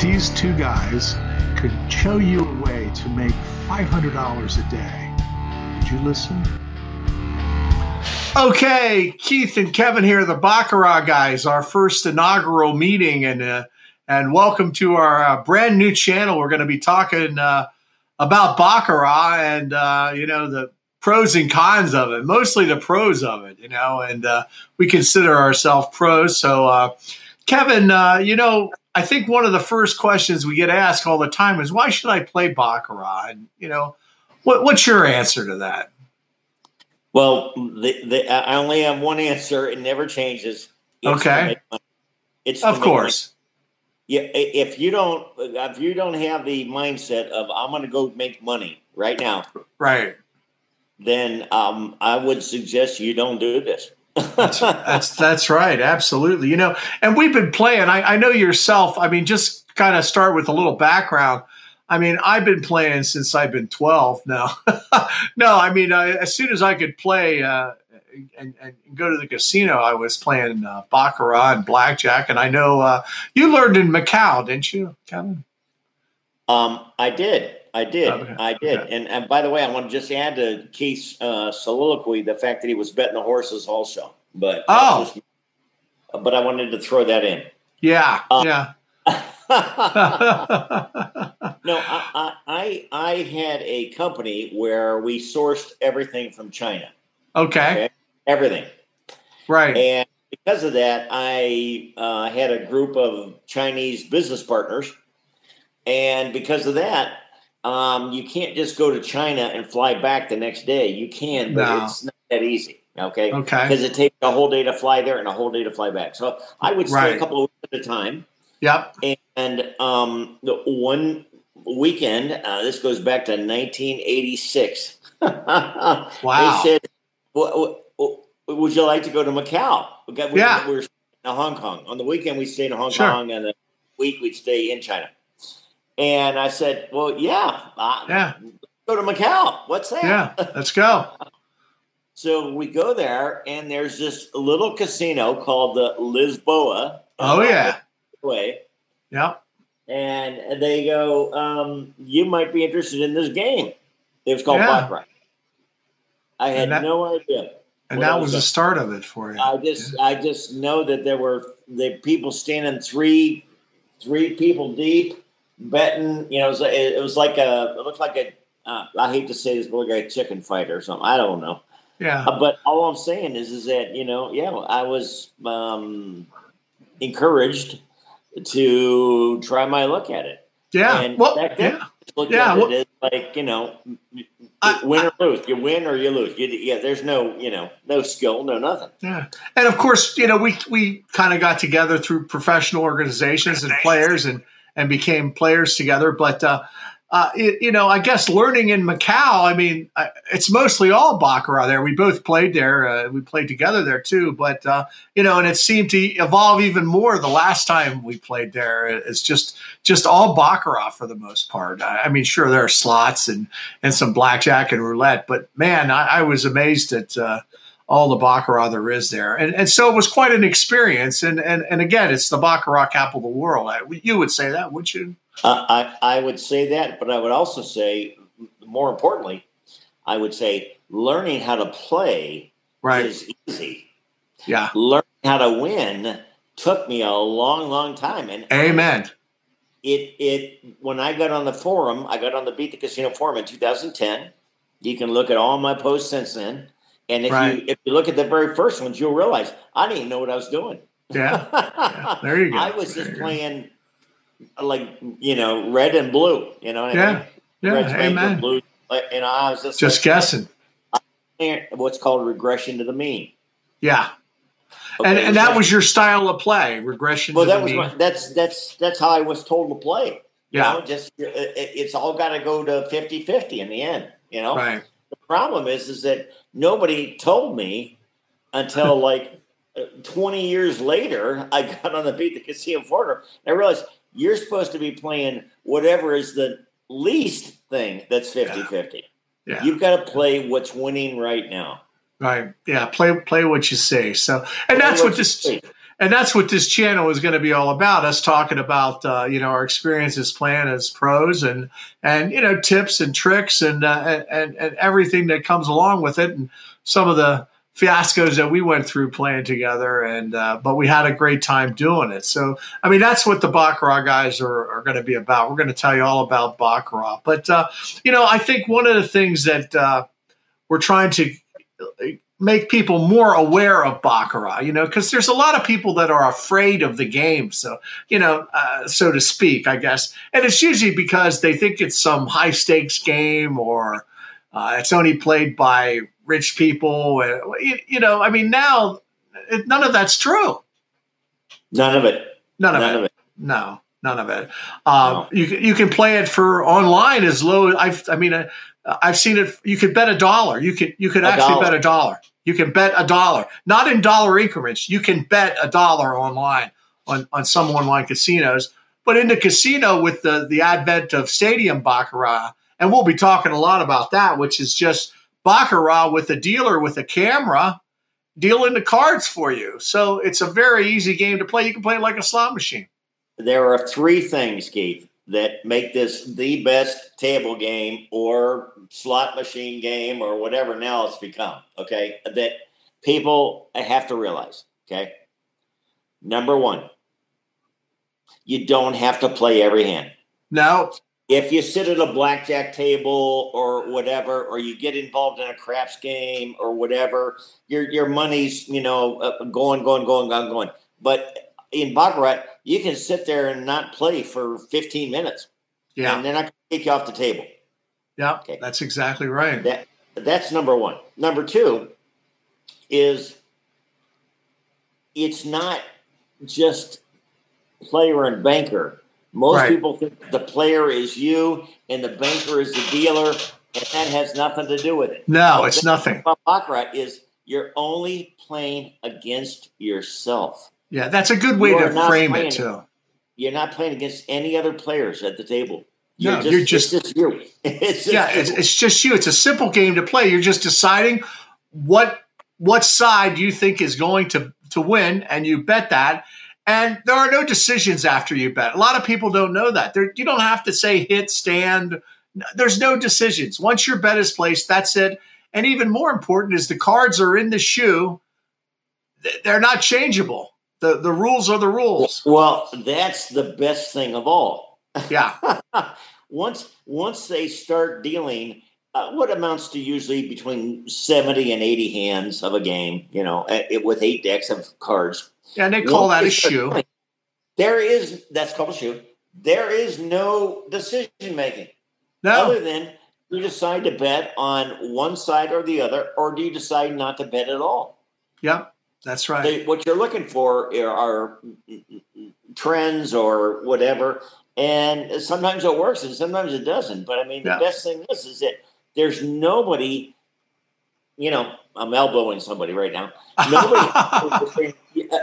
these two guys could show you a way to make $500 a day, would you listen? Okay, Keith and Kevin here, the Baccarat guys, our first inaugural meeting, and uh, and welcome to our uh, brand new channel. We're going to be talking uh, about Baccarat and uh, you know the pros and cons of it, mostly the pros of it, you know, and uh, we consider ourselves pros. So, uh, Kevin, you know, I think one of the first questions we get asked all the time is why should I play Baccarat? And you know, what, what's your answer to that? Well, the, the, I only have one answer. It never changes. It's okay. It's of course. Yeah. If you don't, if you don't have the mindset of I'm going to go make money right now, right, then um, I would suggest you don't do this. That's, that's that's right. Absolutely. You know, and we've been playing. I, I know yourself. I mean, just kind of start with a little background. I mean, I've been playing since I've been 12 now. no, I mean, I, as soon as I could play uh, and, and, go to the casino, I was playing uh, Baccarat and Blackjack. And I know uh, you learned in Macau, didn't you, Kevin? Um, I did. I did. Okay. I did. Okay. And, and by the way, I want to just add to Keith's uh, soliloquy the fact that he was betting the horses also. But oh, just, but I wanted to throw that in. Yeah. Um, yeah. no, I, I I had a company where we sourced everything from China. Okay. okay? Everything. Right. And because of that, I uh, had a group of Chinese business partners, and because of that, um, you can't just go to China and fly back the next day. You can, but no. it's not that easy. Okay. Okay. Because it takes a whole day to fly there and a whole day to fly back. So I would stay right. a couple of weeks at a time. Yep. And um, the one weekend, uh, this goes back to 1986. wow. They said, well, "Would you like to go to Macau?" We, got, we, yeah. we were in Hong Kong on the weekend. We stayed in Hong sure. Kong, and the week we'd stay in China. And I said, "Well, yeah, uh, yeah, go to Macau. What's that? Yeah, let's go." so we go there, and there's this little casino called the Lisboa. Oh yeah way. Yeah. And they go, um, you might be interested in this game. It was called yeah. Black I had that, no idea. And that was, was the start of it for you. I just yeah. I just know that there were the people standing three three people deep betting. You know, it was, it was like a it looked like a uh, I hate to say this, but like a chicken fight or something. I don't know. Yeah. Uh, but all I'm saying is, is that you know, yeah, I was um, encouraged to try my look at it. Yeah. And well, back then, yeah. yeah, at well, it like, you know, I, win or lose. You win or you lose. You, yeah, there's no, you know, no skill, no nothing. Yeah. And of course, you know, we we kind of got together through professional organizations and players and and became players together, but uh uh, it, you know, I guess learning in Macau, I mean, it's mostly all Baccarat there. We both played there. Uh, we played together there too. But, uh, you know, and it seemed to evolve even more the last time we played there. It's just just all Baccarat for the most part. I, I mean, sure, there are slots and, and some blackjack and roulette. But, man, I, I was amazed at uh, all the Baccarat there is there. And, and so it was quite an experience. And, and, and again, it's the Baccarat capital of the world. You would say that, would you? I, I would say that, but I would also say, more importantly, I would say learning how to play right. is easy. Yeah. Learning how to win took me a long, long time. And Amen. It it when I got on the forum, I got on the Beat the Casino forum in 2010. You can look at all my posts since then. And if right. you if you look at the very first ones, you'll realize I didn't even know what I was doing. Yeah. yeah. There you go. I was just playing like you know red and blue. You know, yeah, I mean? yeah, red, amen. Blue, know, I was just just like, guessing. What's called regression to the mean. Yeah. Okay, and, and that was your style of play, regression. Well, that was my, that's that's that's how I was told to play. Yeah, you know, just it, it's all got to go to 50-50 in the end. You know, right. Problem is, is that nobody told me until like twenty years later. I got on the beat the casino forum. I realized you're supposed to be playing whatever is the least thing that's 50 yeah. 50. Yeah. You've got to play what's winning right now. Right. Yeah. Play play what you say. So, and play that's what, what this and that's what this channel is going to be all about us talking about uh, you know our experiences playing as pros and and you know tips and tricks and, uh, and and everything that comes along with it and some of the fiascos that we went through playing together and uh, but we had a great time doing it. So i mean that's what the baccarat guys are, are going to be about. We're going to tell you all about baccarat. But uh, you know i think one of the things that uh, we're trying to make people more aware of baccarat you know because there's a lot of people that are afraid of the game so you know uh, so to speak i guess and it's usually because they think it's some high stakes game or uh, it's only played by rich people. You, you know, I mean, now it, none of that's true. None of it. None of, none it. of it. No, none of it. Um, no. You you can play it for online as low. I've I mean, uh, I've seen it. You could bet a dollar. You could you could a actually dollar. bet a dollar. You can bet a dollar, not in dollar increments. You can bet a dollar online on on some online casinos. But in the casino, with the the advent of stadium baccarat, and we'll be talking a lot about that, which is just baccarat with a dealer with a camera dealing the cards for you. So it's a very easy game to play. You can play it like a slot machine. There are three things, Keith, that make this the best table game or slot machine game or whatever now it's become. Okay. That people have to realize. Okay. Number one, you don't have to play every hand. No if you sit at a blackjack table or whatever, or you get involved in a craps game or whatever, your your money's you know uh, going, going, going, going, going. But in baccarat, you can sit there and not play for 15 minutes. Yeah, and then I not going to take you off the table. Yeah, okay. that's exactly right. That that's number one. Number two is it's not just player and banker most right. people think the player is you and the banker is the dealer, and that has nothing to do with it. No, it's nothing. Baccarat is you're only playing against yourself. Yeah, that's a good way to frame it too. You're not playing against any other players at the table. You're no, just, you're just, it's just you. It's just yeah, you. It's, it's just you. It's a simple game to play. You're just deciding what what side you think is going to to win, and you bet that and there are no decisions after you bet. A lot of people don't know that. There, you don't have to say hit, stand. There's no decisions. Once your bet is placed, that's it. And even more important is the cards are in the shoe. They're not changeable. The the rules are the rules. Well, that's the best thing of all. Yeah. once once they start dealing uh, what amounts to usually between 70 and 80 hands of a game, you know, with eight decks of cards yeah, they call that a shoe. There is that's called a shoe. There is no decision making. No. Other than you decide to bet on one side or the other, or do you decide not to bet at all? Yep, that's right. They, what you're looking for are trends or whatever, and sometimes it works and sometimes it doesn't. But I mean, the best thing is is that there's nobody. You know, I'm elbowing somebody right now. Nobody Uh,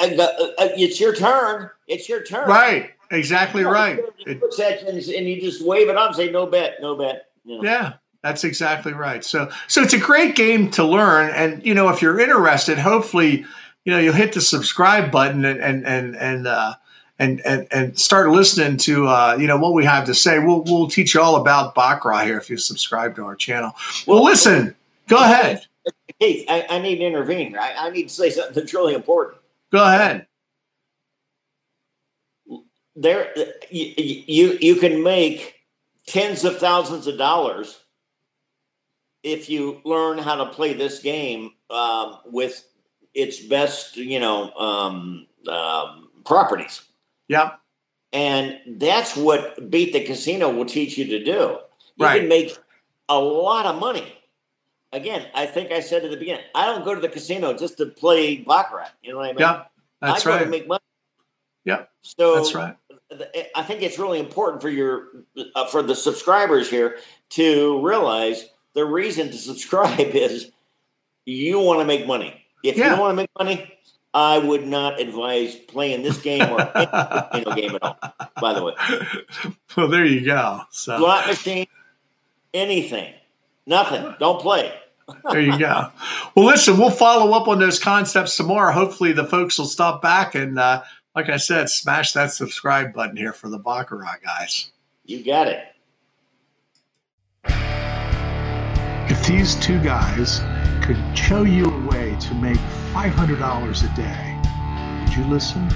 uh, uh, it's your turn. It's your turn. Right. Exactly you know, right. and you just wave it up and say, no bet, no bet. You know? Yeah. That's exactly right. So, so it's a great game to learn, and you know, if you're interested, hopefully, you know, you'll hit the subscribe button and and and and uh, and, and and start listening to uh, you know what we have to say. We'll we'll teach you all about baccarat here if you subscribe to our channel. Well, listen, go ahead. Keith, I, I need to intervene. I, I need to say something that's really important. Go ahead. There, you, you you can make tens of thousands of dollars if you learn how to play this game um, with its best, you know, um, um, properties. Yep. And that's what Beat the Casino will teach you to do. You right. can make a lot of money again, I think I said at the beginning, I don't go to the casino just to play baccarat. You know what I mean? Yeah, that's I right. to make money. Yeah, so that's right. I think it's really important for your uh, for the subscribers here to realize the reason to subscribe is you want to make money. If yeah. you don't want to make money, I would not advise playing this game or any game at all. By the way, well, there you go. So. Slot machine, anything, nothing. Don't play. there you go. Well, listen, we'll follow up on those concepts tomorrow. Hopefully, the folks will stop back and, uh, like I said, smash that subscribe button here for the Baccarat guys. You got it. If these two guys could show you a way to make $500 a day, would you listen?